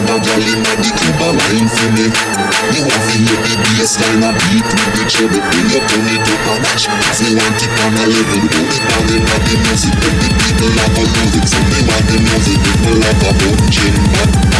Have a of in a the club a wine for me. You want to hear the bassline a beat with the treble. When you turn it up a notch Cause me want it on a level. Put it on in a the music When the people have a it So me want the music People like a But I'm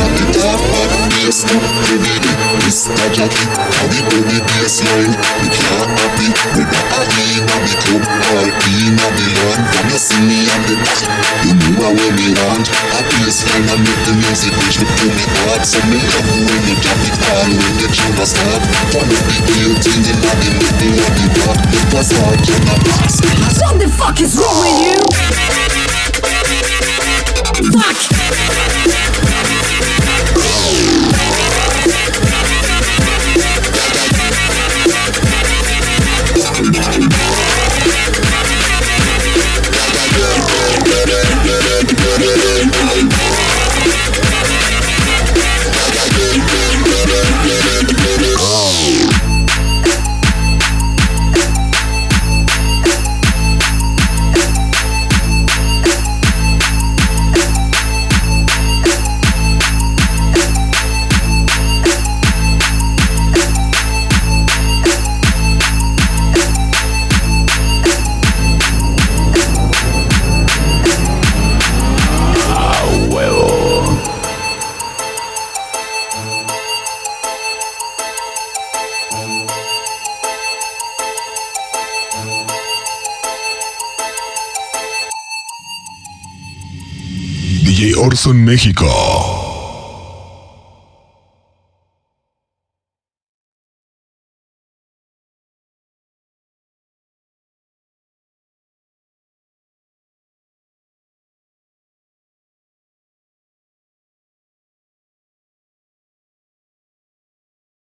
can't have it. On the belly we can't have it. We not have it in the all in the land. When you see me on the back, you know I where me want. A bassline and make the music reach me to me heart. So me love when you drop it all when the tune start. From the people you think you know, they make me want to rock. It was all in the box. What the fuck is wrong with you? Fuck! DJ Orson México.